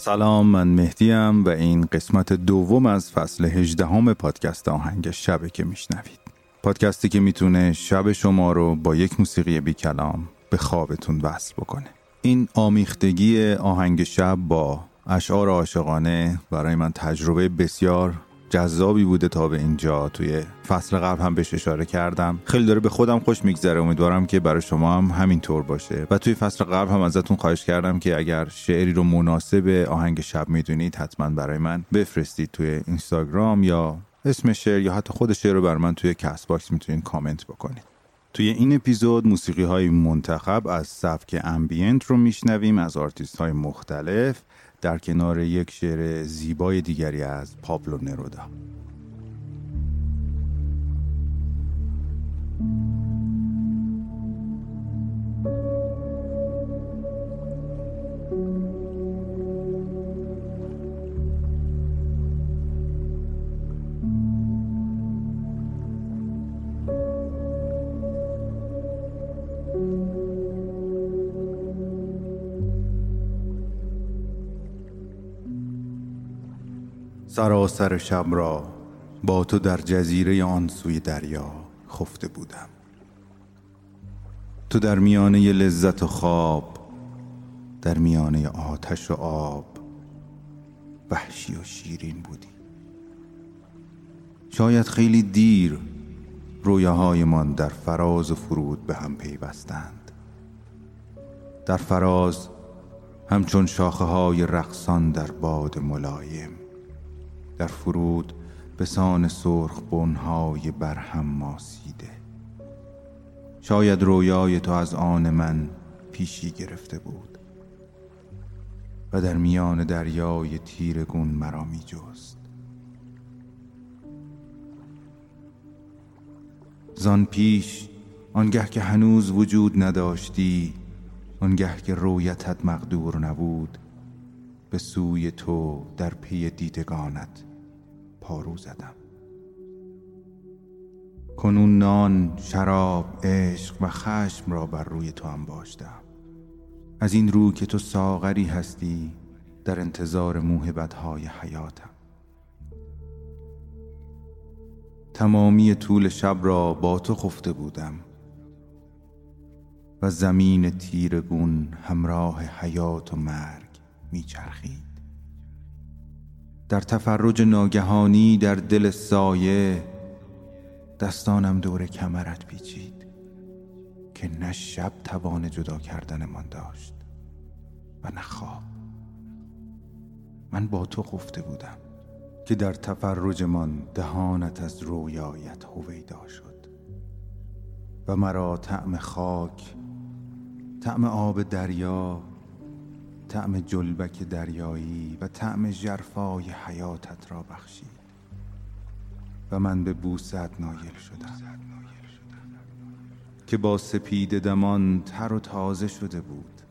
سلام من مهدیم و این قسمت دوم از فصل هجدهم پادکست آهنگ شبه که میشنوید. پادکستی که می‌تونه شب شما رو با یک موسیقی بی کلام به خوابتون وصل بکنه. این آمیختگی آهنگ شب با اشعار عاشقانه برای من تجربه بسیار جذابی بوده تا به اینجا. توی فصل قبل هم بهش اشاره کردم. خیلی داره به خودم خوش میگذره. امیدوارم که برای شما هم همینطور باشه. و توی فصل قبل هم ازتون خواهش کردم که اگر شعری رو مناسب آهنگ شب می‌دونید حتما برای من بفرستید توی اینستاگرام یا اسم شعر یا حتی خود شعر رو برای من توی Castbox می‌تونید کامنت بکنید. توی این اپیزود موسیقی های منتخب از سبک ambient رو میشنویم از آرتیست های مختلف. در کنار یک شعر زیبای دیگری از پابلو نرودا. سراسر شب را با تو در جزیره آن سوی دریا خفته بودم. تو در میانه لذت و خواب در میانه آتش و آب وحشی و شیرین بودی. شاید خیلی دیر رویاهایمان در فراز و فرود به هم پیوستند. در فراز همچون شاخه های رقصان در باد ملایم در فرود به سان سرخ بنهای برهم ماسیده. شاید رویای تو از آن من پیشی گرفته بود و در میان دریای تیرگون مرا می جست. زان پیش آنگه که هنوز وجود نداشتی آنگه که رویتت مقدور نبود به سوی تو در پی دیدگانت پارو زدم. کنون نان، شراب، عشق و خشم را بر روی تو انباشتم از این رو که تو ساغری هستی در انتظار موهبتهای حیاتم. تمامی طول شب را با تو خفته بودم و زمین تیرگون همراه حیات و مرگ میچرخید. در تفرج ناگهانی در دل سایه دستانم دور کمرت پیچید که نه شب توان جدا کردنمان داشت و نه خواب. من با تو خفته بودم که در تفرجمان دهانت از رویایت هویدا شد و مرا طعم خاک طعم آب دریا طعم جلبک دریایی و طعم جرفای حیاتت را بخشید. و من به بوست نایل شدم. که با سپید دمان تر و تازه شده بود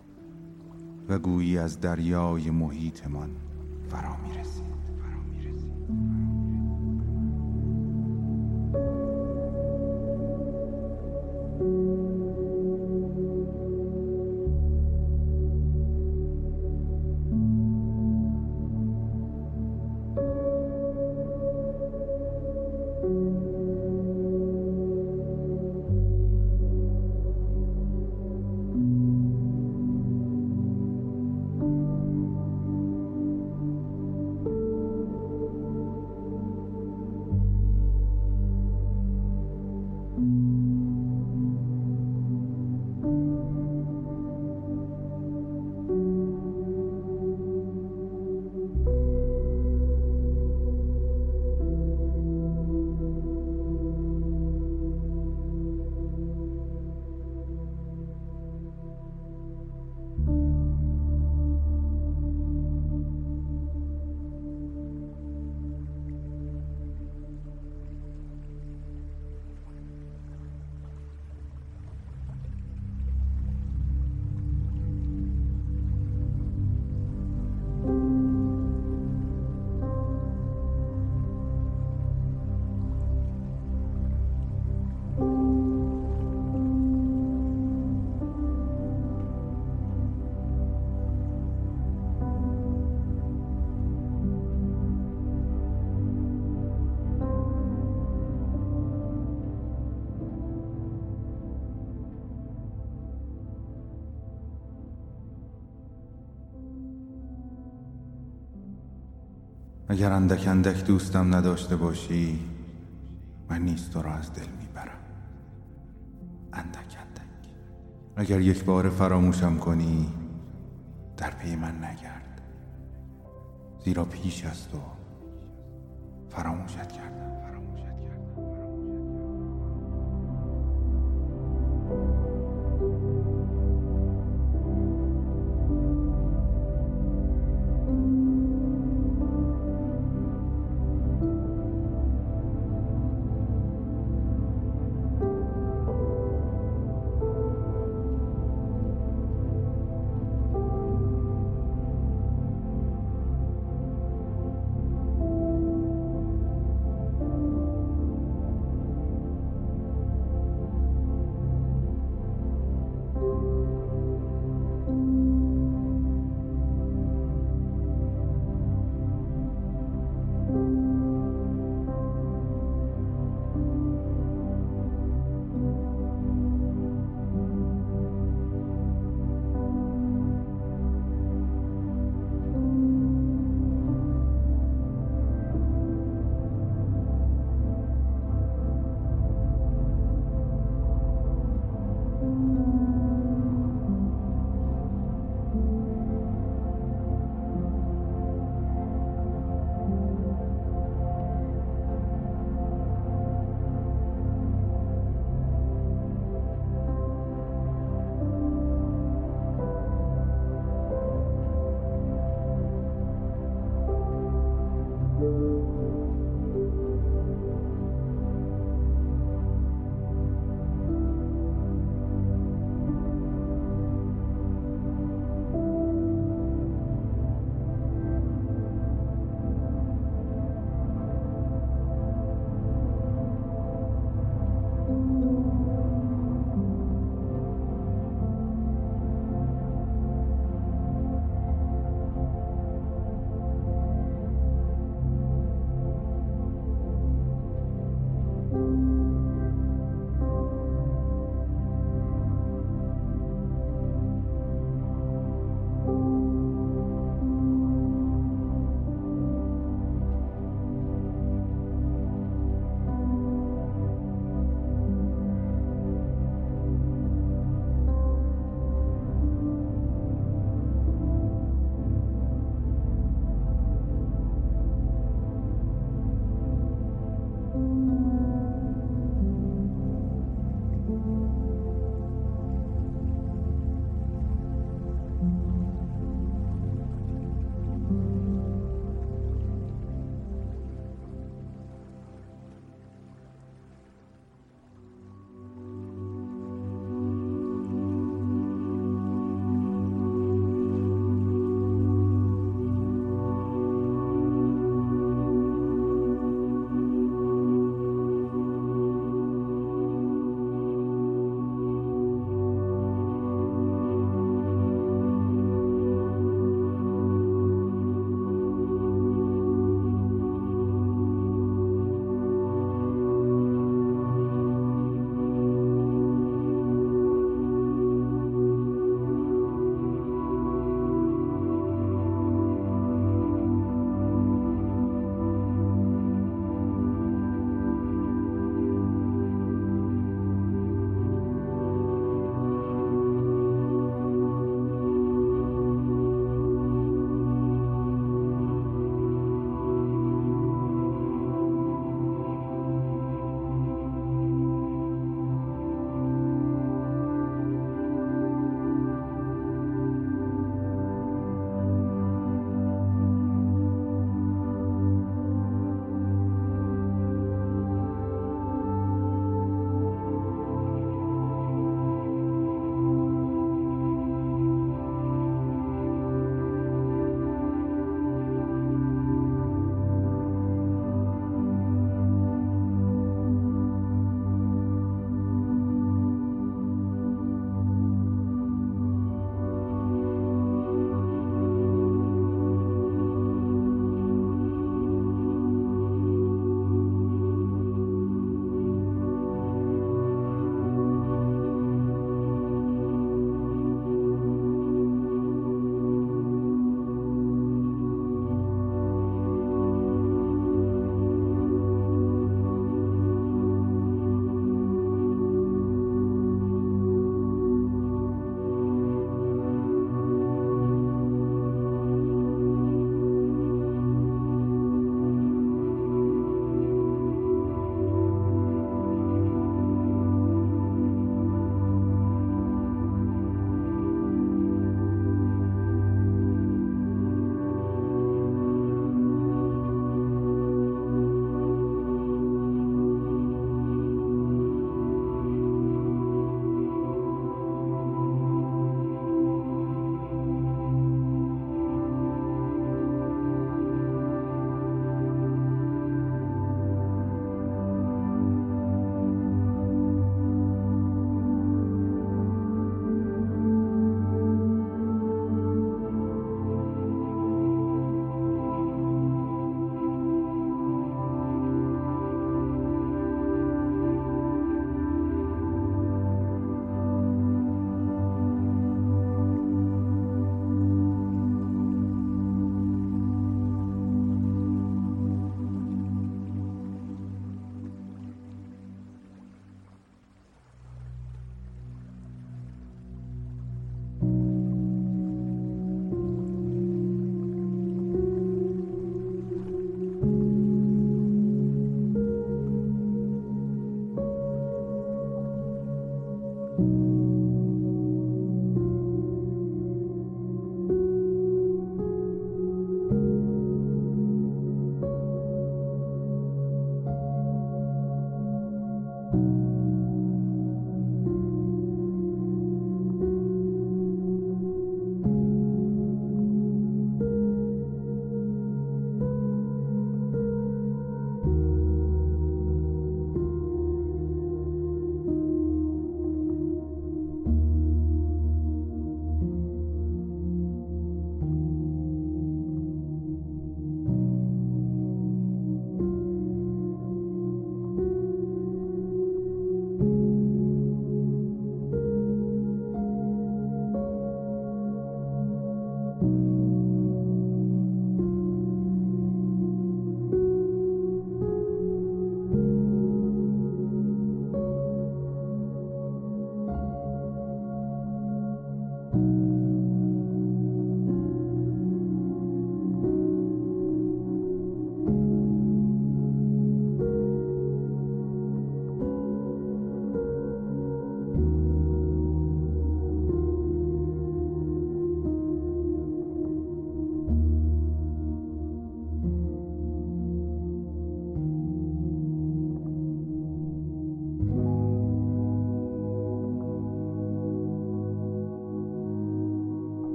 و گویی از دریای محیطمان فرا می رسید اگر اندک اندک دوستم نداشته باشی من نیست تو را از دل می‌برم. اندک اندک. اگر یک بار فراموشم کنی در پی من نگرد. زیرا پیش از تو فراموشت کردم.